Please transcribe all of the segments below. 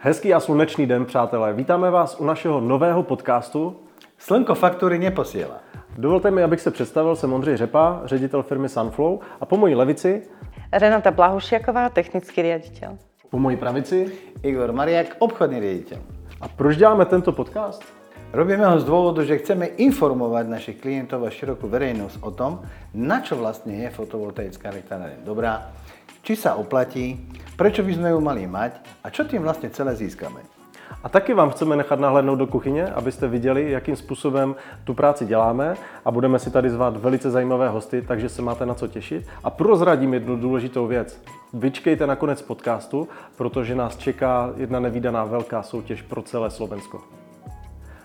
Hezký a slunečný den, přátelé. Vítáme vás u našeho nového podcastu. Slnko faktury neposiela. Dovolte mi, abych se představil, jsem Ondřej Řepa, ředitel firmy Sunflow a po mojí levici... Renata Blahušiaková, technický riaditeľ. Po mojí pravici... Igor Mariak, obchodný riaditeľ. A proč děláme tento podcast? Robíme ho z dôvodu, že chceme informovať našich klientov a širokú verejnosť o tom, na čo vlastne je fotovoltaická elektrárna dobrá, či sa oplatí, prečo by sme ju mali mať a čo tým vlastne celé získame. A taky vám chceme nechat nahlédnout do kuchyně, abyste viděli, jakým způsobem tu práci děláme a budeme si tady zvát velice zajímavé hosty, takže se máte na co těšit. A prozradím jednu důležitou věc. Vyčkejte na konec podcastu, protože nás čeká jedna nevýdaná velká soutěž pro celé Slovensko.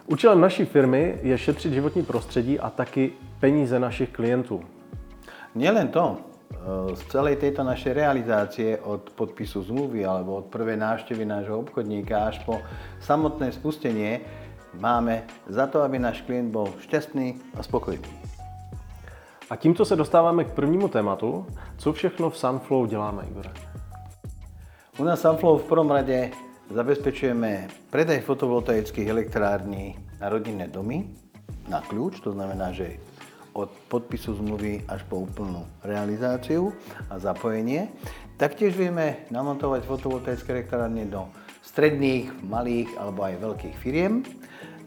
Účelem naší firmy je šetřit životní prostředí a taky peníze našich klientů. Nielen to, z celej tejto našej realizácie od podpisu zmluvy alebo od prvej návštevy nášho obchodníka až po samotné spustenie máme za to, aby náš klient bol šťastný a spokojný. A tímto se dostáváme k prvnímu tématu. Co všechno v Sunflow děláme, Igore? U nás Sunflow v prvom rade zabezpečujeme predaj fotovoltaických elektrární na rodinné domy na kľúč, to znamená, že od podpisu zmluvy až po úplnú realizáciu a zapojenie. Taktiež vieme namontovať fotovoltaické elektrárne do stredných, malých alebo aj veľkých firiem.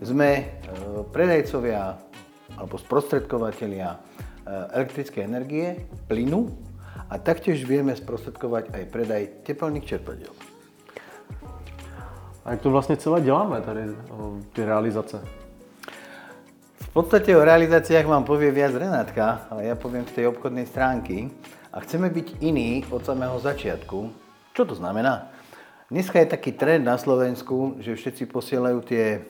Sme e, predajcovia alebo sprostredkovateľia e, elektrickej energie, plynu a taktiež vieme sprostredkovať aj predaj teplných čerpadiel. A jak to vlastně celé děláme, tady ty realizace? Podstate o realizáciách vám povie viac Renátka, ale ja poviem z tej obchodnej stránky. A chceme byť iní od samého začiatku. Čo to znamená? Dneska je taký trend na Slovensku, že všetci posielajú tie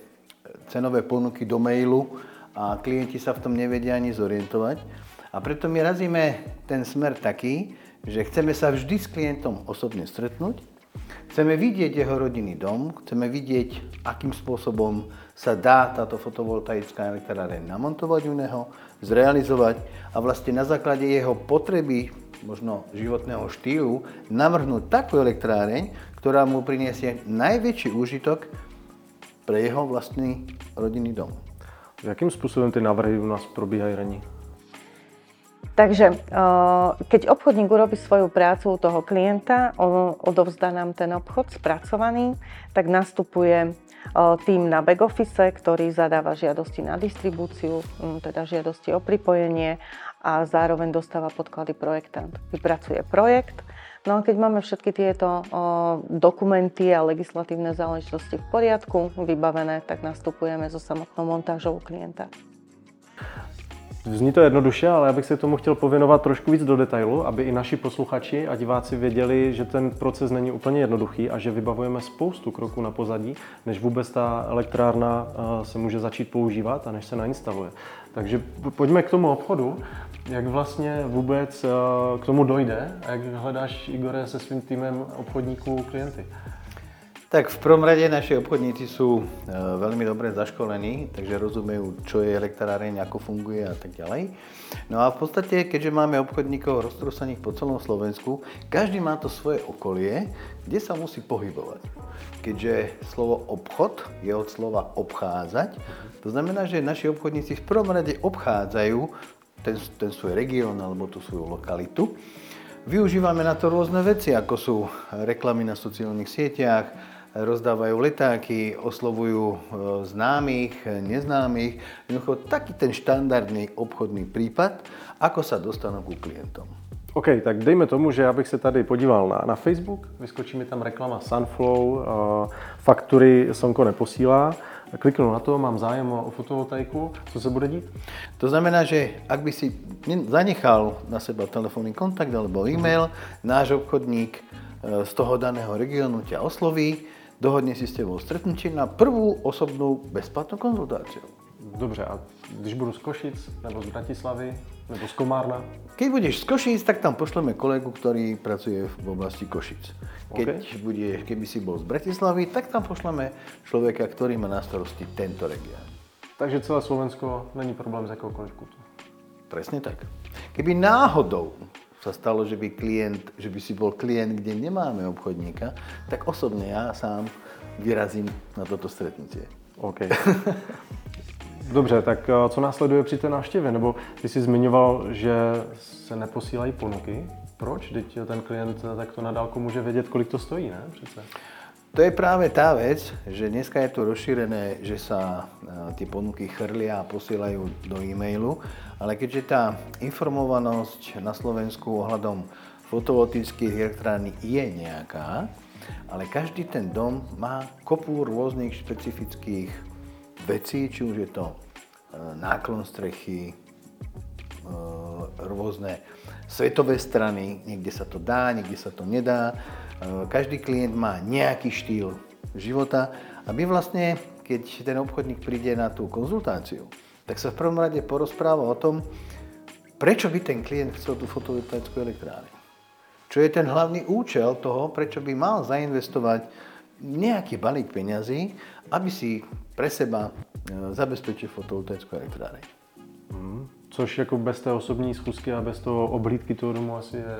cenové ponuky do mailu a klienti sa v tom nevedia ani zorientovať. A preto my razíme ten smer taký, že chceme sa vždy s klientom osobne stretnúť, Chceme vidieť jeho rodinný dom, chceme vidieť, akým spôsobom sa dá táto fotovoltaická elektráreň namontovať u neho, zrealizovať a vlastne na základe jeho potreby, možno životného štýlu, navrhnúť takú elektráreň, ktorá mu priniesie najväčší úžitok pre jeho vlastný rodinný dom. Jakým spôsobom tie návrhy u nás probíhajú, Reni? Takže eh, keď obchodník urobí svoju prácu u toho klienta, odovzdá nám ten obchod spracovaný, tak nastupuje tým na back office, ktorý zadáva žiadosti na distribúciu, hm, teda žiadosti o pripojenie a zároveň dostáva podklady projektant. Vypracuje projekt, No a keď máme všetky tieto o, dokumenty a legislatívne záležitosti v poriadku, vybavené, tak nastupujeme so samotnou montážou klienta. Zní to jednoduše, ale já bych se tomu chtěl pověnovat trošku víc do detailu, aby i naši posluchači a diváci věděli, že ten proces není úplně jednoduchý a že vybavujeme spoustu kroků na pozadí, než vůbec ta elektrárna eh, se může začít používat a než se nainstaluje. Takže pojďme k tomu obchodu. Jak vlastně vůbec eh, k tomu dojde a jak hledáš, Igore, se svým týmem obchodníků klienty? Tak v prvom rade naši obchodníci sú e, veľmi dobre zaškolení, takže rozumejú, čo je elektráreň, ako funguje a tak ďalej. No a v podstate, keďže máme obchodníkov roztrúsaných po celom Slovensku, každý má to svoje okolie, kde sa musí pohybovať. Keďže slovo obchod je od slova obchádzať, to znamená, že naši obchodníci v prvom rade obchádzajú ten, ten svoj región alebo tú svoju lokalitu. Využívame na to rôzne veci, ako sú reklamy na sociálnych sieťach, rozdávajú letáky, oslovujú e, známych, neznámych. Jednoducho taký ten štandardný obchodný prípad, ako sa dostanú ku klientom. OK, tak dejme tomu, že já bych se tady podíval na, na Facebook, vyskočí mi tam reklama Sunflow, uh, faktury Sonko neposílá, kliknu na to, mám zájem o fotovoltaiku, co se bude dít? To znamená, že ak by si zanechal na seba telefónny kontakt alebo e-mail, náš obchodník e, z toho daného regiónu ťa osloví, dohodne si s tebou stretnutie na prvú osobnú bezplatnú konzultáciu. Dobře, a když budu z Košic, nebo z Bratislavy, nebo z Komárna? Keď budeš z Košic, tak tam pošleme kolegu, ktorý pracuje v oblasti Košic. Keď okay. budeš, keby si bol z Bratislavy, tak tam pošleme človeka, ktorý má na starosti tento región. Takže celé Slovensko není problém z jakoukoliv kutu. Presne tak. Keby náhodou sa stalo, že by, klient, že by si bol klient, kde nemáme obchodníka, tak osobne ja sám vyrazím na toto stretnutie. OK. Dobře, tak eh, co následuje při té návštěvě? Nebo ty jsi zmiňoval, že se neposílají ponuky. Proč? Teď ten klient takto na dálku může vědět, kolik to stojí, ne? Přece. To je práve tá vec, že dneska je to rozšírené, že sa eh, tie ponuky chrlia a posielajú do e-mailu, ale keďže tá informovanosť na Slovensku ohľadom fotovoltických elektrárny je nejaká, ale každý ten dom má kopu rôznych špecifických vecí, či už je to e, náklon strechy, e, rôzne svetové strany, niekde sa to dá, niekde sa to nedá. E, každý klient má nejaký štýl života, aby vlastne, keď ten obchodník príde na tú konzultáciu, tak sa v prvom rade porozpráva o tom, prečo by ten klient chcel tú fotovoltaickú elektrárnu. Čo je ten hlavný účel toho, prečo by mal zainvestovať nejaký balík peňazí, aby si pre seba e, zabezpečil fotovoltaickú elektráreň. Hmm. Což jako bez té osobní schůzky a bez toho oblídky toho domu asi je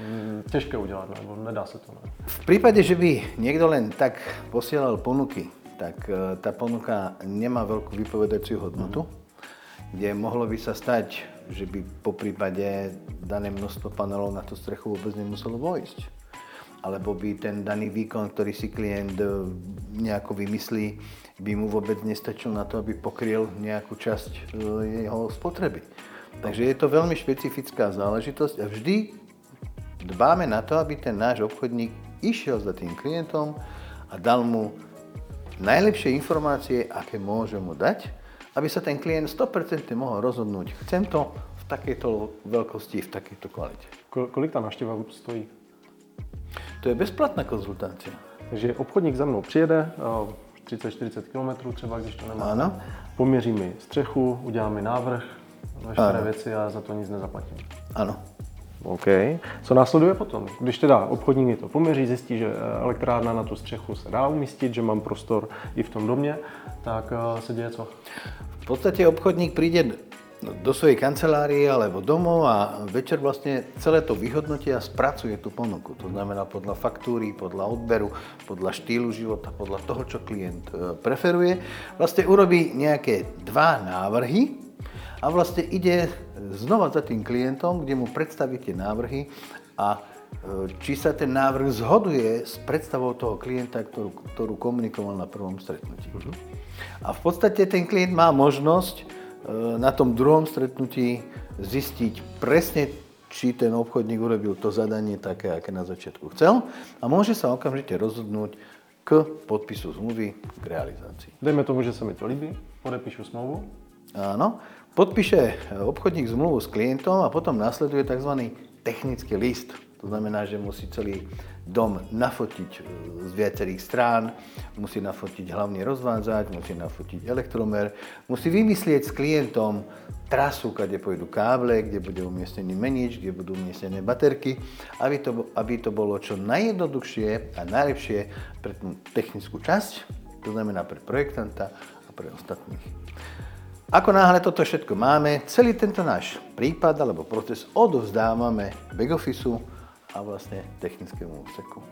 mm, těžké udělat, nebo nedá se to. Ne? V prípade, že by niekto len tak posielal ponuky, tak e, tá ponuka nemá veľkú vypovedaciu hodnotu, mm. kde mohlo by sa stať, že by po prípade dané množstvo panelov na tú strechu vôbec nemuselo vojsť alebo by ten daný výkon, ktorý si klient e, nejako vymyslí, by mu vôbec nestačil na to, aby pokryl nejakú časť e, jeho spotreby. Takže je to veľmi špecifická záležitosť a vždy dbáme na to, aby ten náš obchodník išiel za tým klientom a dal mu najlepšie informácie, aké môže mu dať, aby sa ten klient 100% mohol rozhodnúť, chcem to v takejto veľkosti, v takejto kvalite. Kolik tá návšteva stojí? To je bezplatná konzultácia. Takže obchodník za mnou přijede, 30-40 km třeba, když to nemá. Ano. Poměří mi střechu, udělá mi návrh, veškeré věci a za to nic nezaplatím. Ano. OK. Co následuje potom? Když teda obchodník mi to poměří, zjistí, že eh, elektrárna na tu střechu se dá umístit, že mám prostor i v tom domě, tak eh, se děje co? V podstate obchodník príde do svojej kancelárie alebo domov a večer vlastne celé to vyhodnotí a spracuje tú ponuku. To znamená podľa faktúry, podľa odberu, podľa štýlu života, podľa toho, čo klient e, preferuje. Vlastne urobí nejaké dva návrhy a vlastne ide znova za tým klientom, kde mu predstaví tie návrhy a e, či sa ten návrh zhoduje s predstavou toho klienta, ktorú, ktorú komunikoval na prvom stretnutí. Uh-huh. A v podstate ten klient má možnosť E, na tom druhom stretnutí zistiť presne, či ten obchodník urobil to zadanie také, aké na začiatku chcel a môže sa okamžite rozhodnúť k podpisu zmluvy, k realizácii. Dejme tomu, že sa mi to líbí, podepíšu smlouvu. Áno, podpíše obchodník zmluvu s klientom a potom nasleduje tzv. technický list. To znamená, že musí celý dom nafotiť e, z viacerých strán, musí nafotiť hlavný rozvádzač, musí nafotiť elektromer, musí vymyslieť s klientom trasu, kde pôjdu káble, kde bude umiestnený menič, kde budú umiestnené baterky, aby to, aby to bolo čo najjednoduchšie a najlepšie pre tú technickú časť, to znamená pre projektanta a pre ostatných. Ako náhle toto všetko máme, celý tento náš prípad alebo proces odovzdávame back officeu, a vlastne technickému úseku.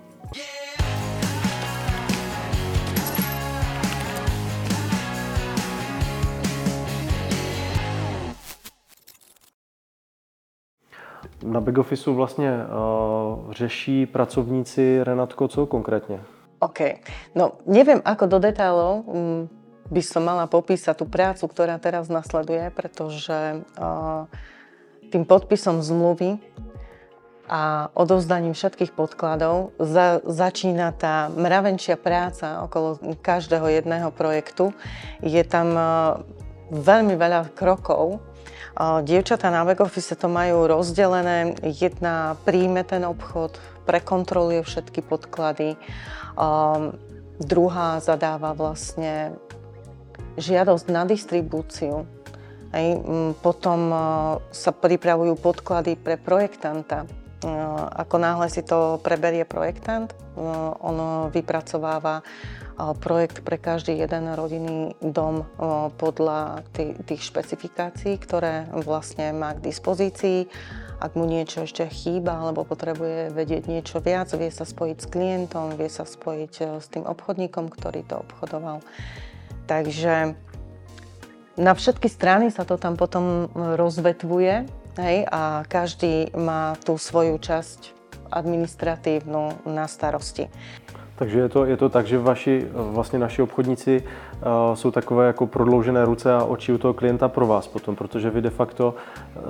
Na backofficeu vlastně uh, řeší pracovníci Renatko co konkrétne? OK. No, neviem ako do detailov um, by som mala popísať tú prácu, ktorá teraz nasleduje, pretože tým podpisom zmluvy a odovzdaním všetkých podkladov za, začína tá mravenčia práca okolo každého jedného projektu. Je tam veľmi veľa krokov. Dievčatá na back office to majú rozdelené. Jedna príjme ten obchod, prekontroluje všetky podklady. Uh, druhá zadáva vlastne žiadosť na distribúciu. Hej. Potom sa pripravujú podklady pre projektanta ako náhle si to preberie projektant, on vypracováva projekt pre každý jeden rodinný dom podľa tých špecifikácií, ktoré vlastne má k dispozícii. Ak mu niečo ešte chýba alebo potrebuje vedieť niečo viac, vie sa spojiť s klientom, vie sa spojiť e, s tým obchodníkom, ktorý to obchodoval. Takže na všetky strany sa to tam potom rozvetvuje hej, a každý má tú svoju časť administratívnu na starosti. Takže je to, je to tak, že vaši, vlastně naši obchodníci uh, jsou takové jako prodloužené ruce a oči u toho klienta pro vás potom, protože vy de facto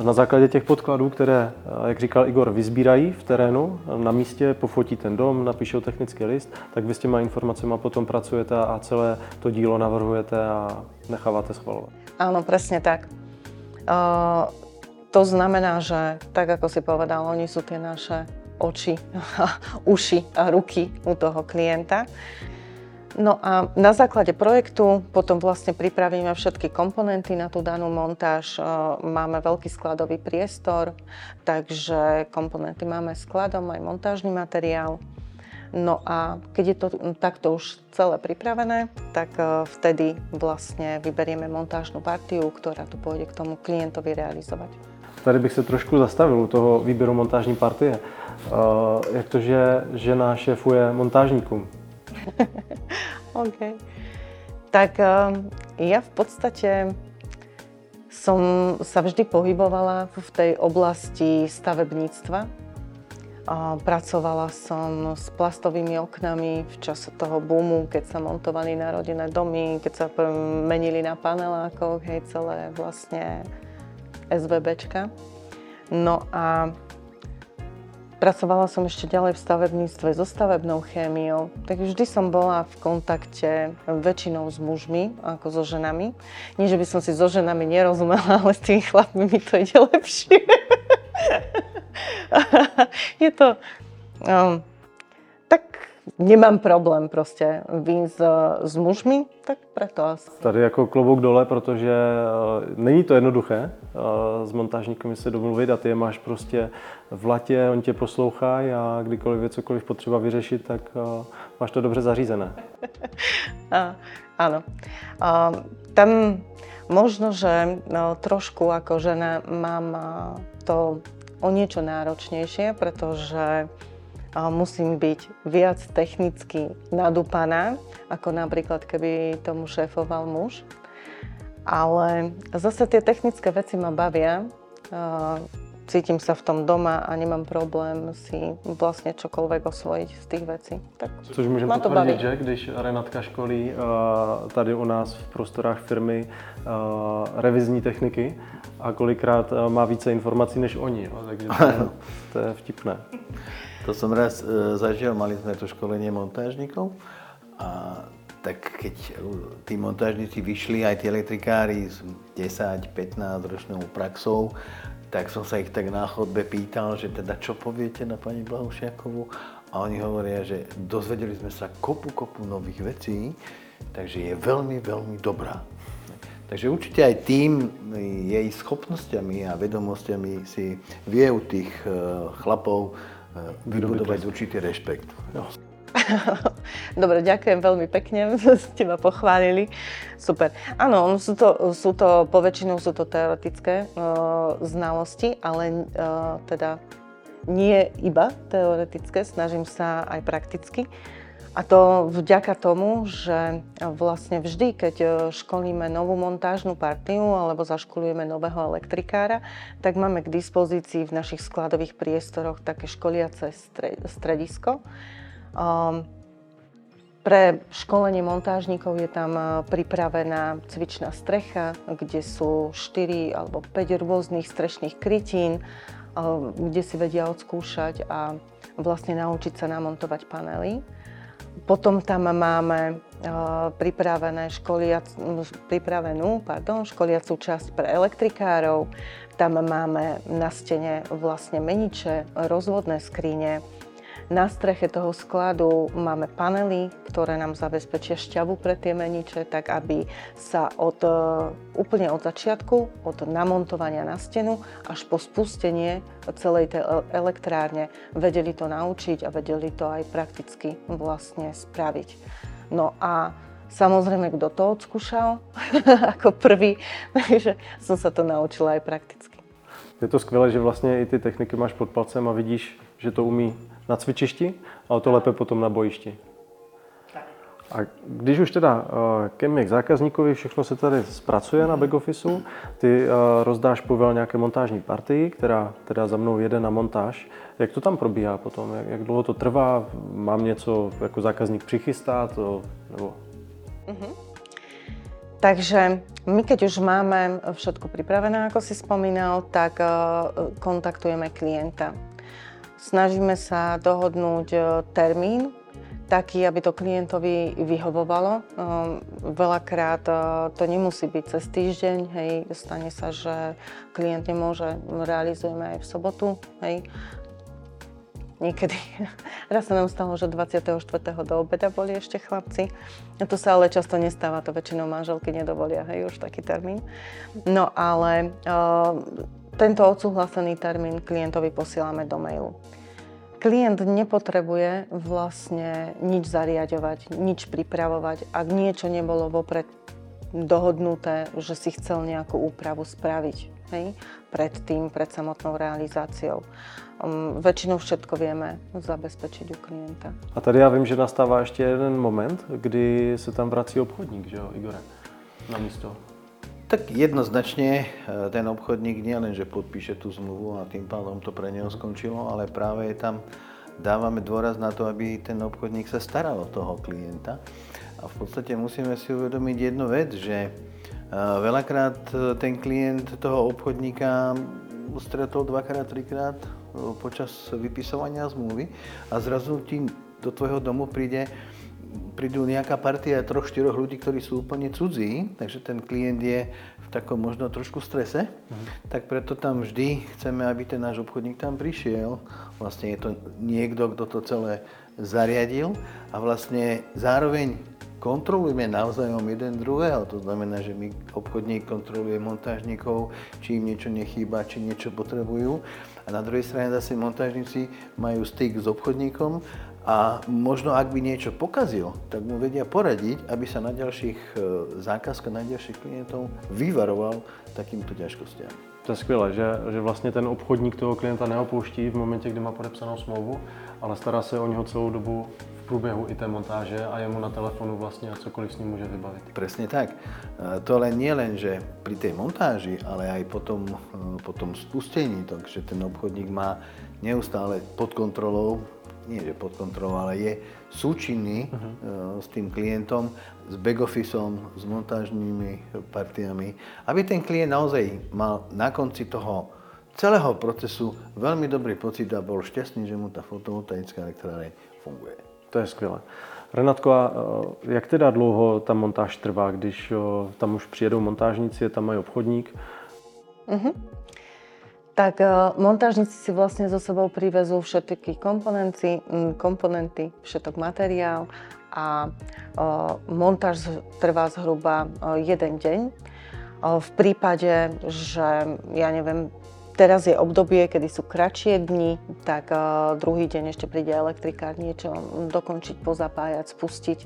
na základě těch podkladů, které, jak říkal Igor, vyzbírají v terénu, na místě pofotí ten dom, napíšou technický list, tak vy s těma informacemi potom pracujete a celé to dílo navrhujete a necháváte schvalovat. Áno, presne tak. Uh, to znamená, že tak ako si povedal, oni sú tie naše oči, uši a ruky u toho klienta. No a na základe projektu potom vlastne pripravíme všetky komponenty na tú danú montáž. Máme veľký skladový priestor, takže komponenty máme skladom, aj montážny materiál. No a keď je to takto už celé pripravené, tak vtedy vlastne vyberieme montážnu partiu, ktorá tu pôjde k tomu klientovi realizovať. Tady bych se trošku zastavil u toho výběru montážní partie. Uh, jak to, že žena šéfuje montážníkům? OK. Tak uh, ja v podstate som sa vždy pohybovala v tej oblasti stavebníctva. Pracovala som s plastovými oknami v čase toho boomu, keď sa montovali na rodinné domy, keď sa menili na panelákoch, hej, celé vlastne SVBčka. No a Pracovala som ešte ďalej v stavebníctve so stavebnou chémiou, tak vždy som bola v kontakte väčšinou s mužmi ako so ženami. Nie, že by som si so ženami nerozumela, ale s tými chlapmi mi to ide lepšie. je to... Um, nemám problém proste výjsť s, s mužmi, tak preto asi. Tady jako klobouk dole, protože uh, není to jednoduché uh, s montážníkem se domluvit a ty je máš prostě v latě, on tě poslouchá a kdykoliv je cokoliv potřeba vyřešit, tak uh, máš to dobře zařízené. a, áno. Uh, tam možno, že no, trošku ako žena mám to o niečo náročnejšie, pretože musím byť viac technicky nadúpaná, ako napríklad keby tomu šéfoval muž. Ale zase tie technické veci ma bavia. Cítim sa v tom doma a nemám problém si vlastně čokoľvek osvojiť z tých vecí. Tak Což můžeme potvrdit, baví. že když Renatka školí tady u nás v prostorách firmy revizní techniky a kolikrát má více informací než oni, takže to, to je vtipné. To som raz e, zažil, mali sme to školenie montážnikov a tak keď tí montážnici vyšli, aj tí elektrikári s 10-15 ročnou praxou, tak som sa ich tak na chodbe pýtal, že teda čo poviete na pani Blahušiakovú a oni hovoria, že dozvedeli sme sa kopu, kopu nových vecí, takže je veľmi, veľmi dobrá. Takže určite aj tým jej schopnosťami a vedomosťami si vie u tých e, chlapov vybudovať určitý rešpekt. No. Dobre, ďakujem veľmi pekne, ste ma pochválili. Super. Áno, sú to, sú to poväčšinou sú to teoretické uh, znalosti, ale uh, teda nie iba teoretické, snažím sa aj prakticky. A to vďaka tomu, že vlastne vždy, keď e, školíme novú montážnu partiu alebo zaškolujeme nového elektrikára, tak máme k dispozícii v našich skladových priestoroch také školiace stredisko. Um, pre školenie montážnikov je tam e, pripravená cvičná strecha, kde sú 4 alebo 5 rôznych strešných krytín, e, kde si vedia odskúšať a vlastne naučiť sa namontovať panely. Potom tam máme uh, pripravené školiac, pripravenú pardon, školiacú časť pre elektrikárov. Tam máme na stene vlastne meniče, rozvodné skrine, na streche toho skladu máme panely, ktoré nám zabezpečia šťavu pre tie meniče, tak aby sa od, e, úplne od začiatku, od namontovania na stenu až po spustenie celej tej elektrárne vedeli to naučiť a vedeli to aj prakticky vlastne spraviť. No a samozrejme, kto to odskúšal ako prvý, takže som sa to naučila aj prakticky. Je to skvělé, že vlastně i ty techniky máš pod palcem a vidíš, že to umí na cvičišti, ale to lépe potom na bojišti. A když už teda uh, ke k zákazníkovi, všechno se tady zpracuje na backofficeu, ty uh, rozdáš povel nějaké montážní partii, která teda za mnou jede na montáž. Jak to tam probíhá potom? Jak, jak dlouho to trvá? Mám něco jako zákazník přichystát? To, nebo... Uh-huh. Takže my keď už máme všetko pripravené, ako si spomínal, tak uh, kontaktujeme klienta. Snažíme sa dohodnúť termín, taký, aby to klientovi vyhovovalo. Ehm, veľakrát e, to nemusí byť cez týždeň, hej, stane sa, že klient nemôže, realizujeme aj v sobotu, hej. Niekedy, raz sa nám stalo, že 24. do obeda boli ešte chlapci. To sa ale často nestáva, to väčšinou manželky nedovolia, hej, už taký termín. No ale uh, tento odsúhlasený termín klientovi posielame do mailu. Klient nepotrebuje vlastne nič zariadovať, nič pripravovať. Ak niečo nebolo vopred dohodnuté, že si chcel nejakú úpravu spraviť hej, pred tým, pred samotnou realizáciou. Um, väčšinou všetko vieme zabezpečiť u klienta. A tady já vím, že nastává ještě jeden moment, kdy se tam vrací obchodník, že jo, Igore, na místo. Tak jednoznačne e, ten obchodník nielen, že podpíše tú zmluvu a tým pádom to pre neho skončilo, ale práve je tam dávame dôraz na to, aby ten obchodník sa staral o toho klienta. A v podstate musíme si uvedomiť jednu vec, že e, veľakrát e, ten klient toho obchodníka stretol dvakrát, trikrát počas vypisovania zmluvy a zrazu ti do tvojho domu príde prídu nejaká partia troch, štyroch ľudí, ktorí sú úplne cudzí, takže ten klient je v takom možno trošku strese, uh-huh. tak preto tam vždy chceme, aby ten náš obchodník tam prišiel. Vlastne je to niekto, kto to celé zariadil a vlastne zároveň kontrolujeme navzájom jeden druhého. To znamená, že my obchodník kontroluje montážnikov, či im niečo nechýba, či niečo potrebujú. A na druhej strane zase montážnici majú styk s obchodníkom a možno ak by niečo pokazil, tak mu vedia poradiť, aby sa na ďalších e, zákazkách, na ďalších klientov vyvaroval takýmto ťažkostiam. To je skvělé, že, že vlastně ten obchodník toho klienta neopouští v momentě, kdy má podepsanou smlouvu, ale stará se o něho celou dobu v průběhu i té montáže a je mu na telefonu vlastně a cokoliv s ním může vybavit. Presne tak. E, to len nie len, že pri tej montáži, ale aj potom, e, potom spustení, takže ten obchodník má neustále pod kontrolou nie že pod kontrolou, ale je súčinný uh-huh. s tým klientom, s back-officeom, s montážnymi partiami, aby ten klient naozaj mal na konci toho celého procesu veľmi dobrý pocit a bol šťastný, že mu tá fotovoltaická elektráreň funguje. To je skvělé. Renatko, a e, jak teda dlouho ta montáž trvá, když tam už přijedou montážníci, tam mají obchodník? Uh-huh tak e, montážnici si vlastne so sebou privezú všetky komponenty, komponenty všetok materiál a e, montáž trvá zhruba e, jeden deň. V prípade, že ja neviem, teraz je obdobie, kedy sú kratšie dni, tak druhý deň ešte príde elektrikár niečo dokončiť, pozapájať, spustiť.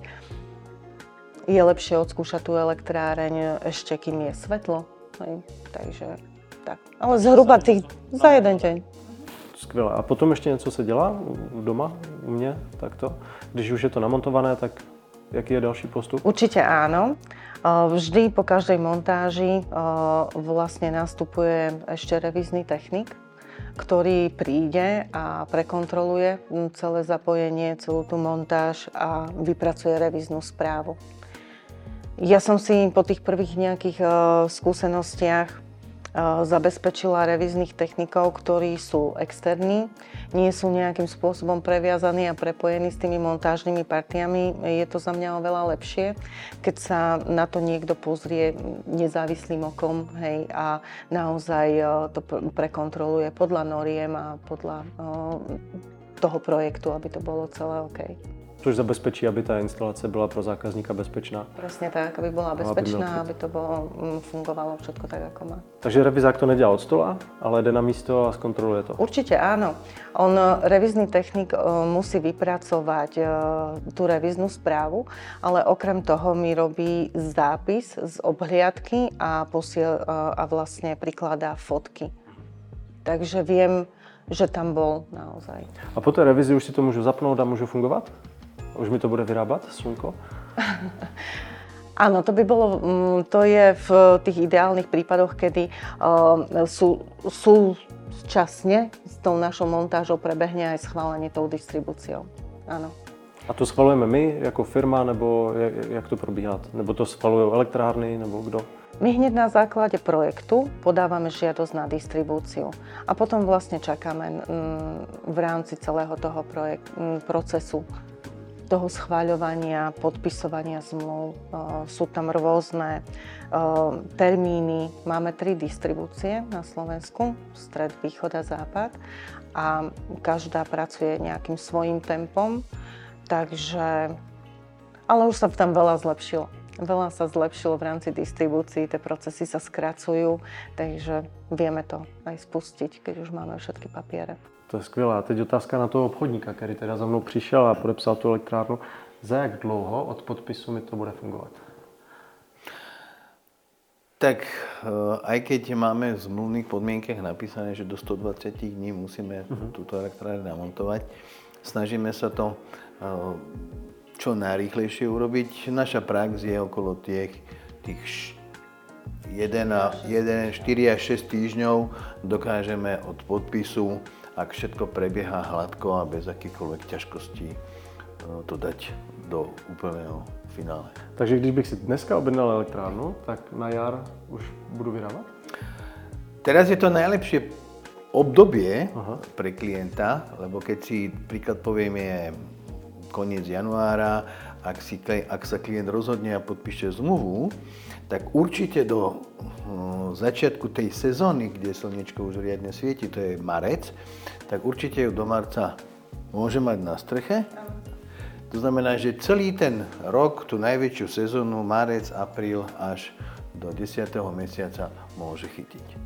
Je lepšie odskúšať tú elektráreň ešte, kým je svetlo. Hej. Takže tak. Ale zhruba tých za jeden deň. Skvěle. A potom ještě něco se dělá doma u mě takto? Když už je to namontované, tak jaký je další postup? Určite áno. Vždy po každej montáži vlastne nastupuje ešte revízny technik, ktorý príde a prekontroluje celé zapojenie, celú tú montáž a vypracuje revíznu správu. Ja som si po tých prvých nejakých skúsenostiach zabezpečila revíznych technikov, ktorí sú externí, nie sú nejakým spôsobom previazaní a prepojení s tými montážnymi partiami. Je to za mňa oveľa lepšie, keď sa na to niekto pozrie nezávislým okom hej, a naozaj e, to prekontroluje podľa noriem a podľa e, toho projektu, aby to bolo celé OK. Což zabezpečí, aby ta instalace byla pro zákazníka bezpečná. Presne tak, aby bola Aby bezpečná, měl aby to bolo, mm, fungovalo všetko tak, ako má. Takže revizák to nedělá od stola, ale jde na místo a zkontroluje to. Určite áno. On, e, revizný technik, e, musí vypracovať e, tú reviznú správu, ale okrem toho mi robí zápis z obhliadky a, posiel, a vlastne prikladá fotky. Takže viem, že tam bol naozaj. A po té revizi už si to můžu zapnout a můžu fungovat? Už mi to bude vyrábat slunko? Áno, to by bolo, mm, to je v tých ideálnych prípadoch, kedy uh, sú, sú časne s tou našou montážou prebehne aj schválenie tou distribúciou. Áno. A to schvalujeme my jako firma, nebo jak, jak to probíhá? Nebo to schvalují elektrárny, nebo kdo? My hneď na základe projektu podávame žiadosť na distribúciu a potom vlastne čakáme mm, v rámci celého toho projekt, mm, procesu toho schváľovania, podpisovania zmluv. Sú tam rôzne termíny. Máme tri distribúcie na Slovensku, stred, východ a západ. A každá pracuje nejakým svojím tempom. Takže... Ale už sa tam veľa zlepšilo. Veľa sa zlepšilo v rámci distribúcií, tie procesy sa skracujú, takže vieme to aj spustiť, keď už máme všetky papiere. To je skvělé. A teď otázka na toho obchodníka, který teda za mnou přišel a podepsal tu elektrárnu. Za jak dlouho od podpisu mi to bude fungovat? Tak eh, aj keď máme v zmluvných podmienkach napísané, že do 120 dní musíme uh-huh. túto elektrárnu namontovať, snažíme sa to eh, čo najrýchlejšie urobiť. Naša prax je okolo tých, tých 1, 1, 4 až 6 týždňov dokážeme od podpisu ak všetko prebieha hladko a bez akýchkoľvek ťažkostí e, to dať do úplného finále. Takže když bych si dneska objednal elektrárnu, tak na jar už budu vyrábať? Teraz je to najlepšie obdobie Aha. pre klienta, lebo keď si príklad poviem je koniec januára, ak, si, ak sa klient rozhodne a podpíše zmluvu, tak určite do hm, začiatku tej sezóny, kde slnečko už riadne svieti, to je marec, tak určite ju do marca môže mať na streche. To znamená, že celý ten rok, tú najväčšiu sezónu, marec, apríl až do 10. mesiaca môže chytiť.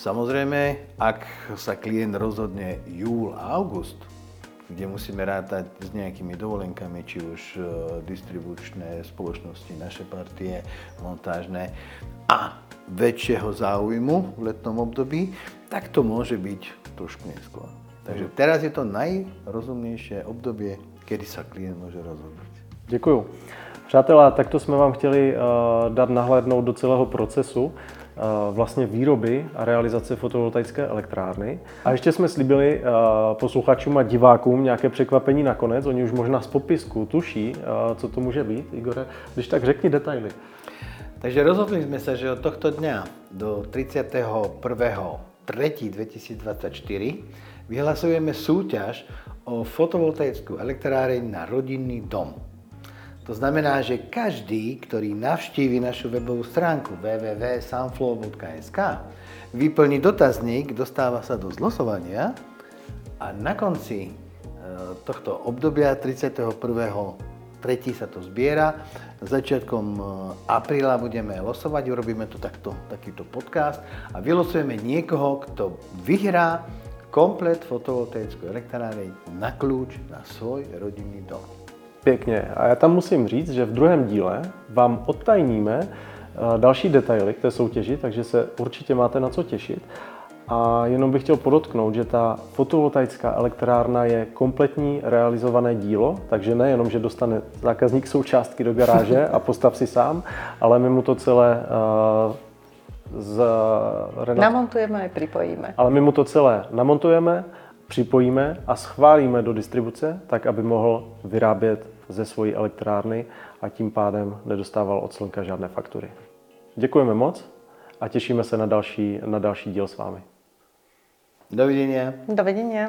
Samozrejme, ak sa klient rozhodne júl a august, kde musíme rátať s nejakými dovolenkami, či už e, distribučné spoločnosti, naše partie, montážne a väčšieho záujmu v letnom období, tak to môže byť trošku neskôr. Takže teraz je to najrozumnejšie obdobie, kedy sa klient môže rozhodnúť. Děkuju. Přátelé, takto jsme vám chtěli uh, dát nahlédnout do celého procesu. Eh, vlastně výroby a realizace fotovoltaické elektrárny. A ještě jsme slíbili eh, posluchačům a divákům nějaké překvapení nakonec. Oni už možná z popisku tuší, eh, co to může být. Igore, když tak řekni detaily. Takže rozhodli sme sa, že od tohto dňa do 31.3.2024 vyhlasujeme súťaž o fotovoltaickú elektráreň na rodinný dom. To znamená, že každý, ktorý navštívi našu webovú stránku www.sunflow.sk, vyplní dotazník, dostáva sa do zlosovania a na konci e, tohto obdobia 31. tretí sa to zbiera. Začiatkom e, apríla budeme losovať, urobíme to takto, takýto podcast a vylosujeme niekoho, kto vyhrá komplet fotovoltaickú elektráreň na kľúč na svoj rodinný dom. Pěkně. A já tam musím říct, že v druhém díle vám odtajníme eh, další detaily k té soutěži, takže se určitě máte na co těšit. A jenom bych chtěl podotknout, že ta fotovoltaická elektrárna je kompletní realizované dílo, takže nejenom, že dostane zákazník součástky do garáže a postav si sám, ale my mu to celé uh, z Renat... Namontujeme a připojíme. Ale my mu to celé namontujeme, připojíme a schválíme do distribuce, tak aby mohl vyrábět ze svojí elektrárny a tím pádem nedostával od slnka žádné faktury. Děkujeme moc a těšíme se na další, na další díl s vámi. Dovidenia. Dovidenia.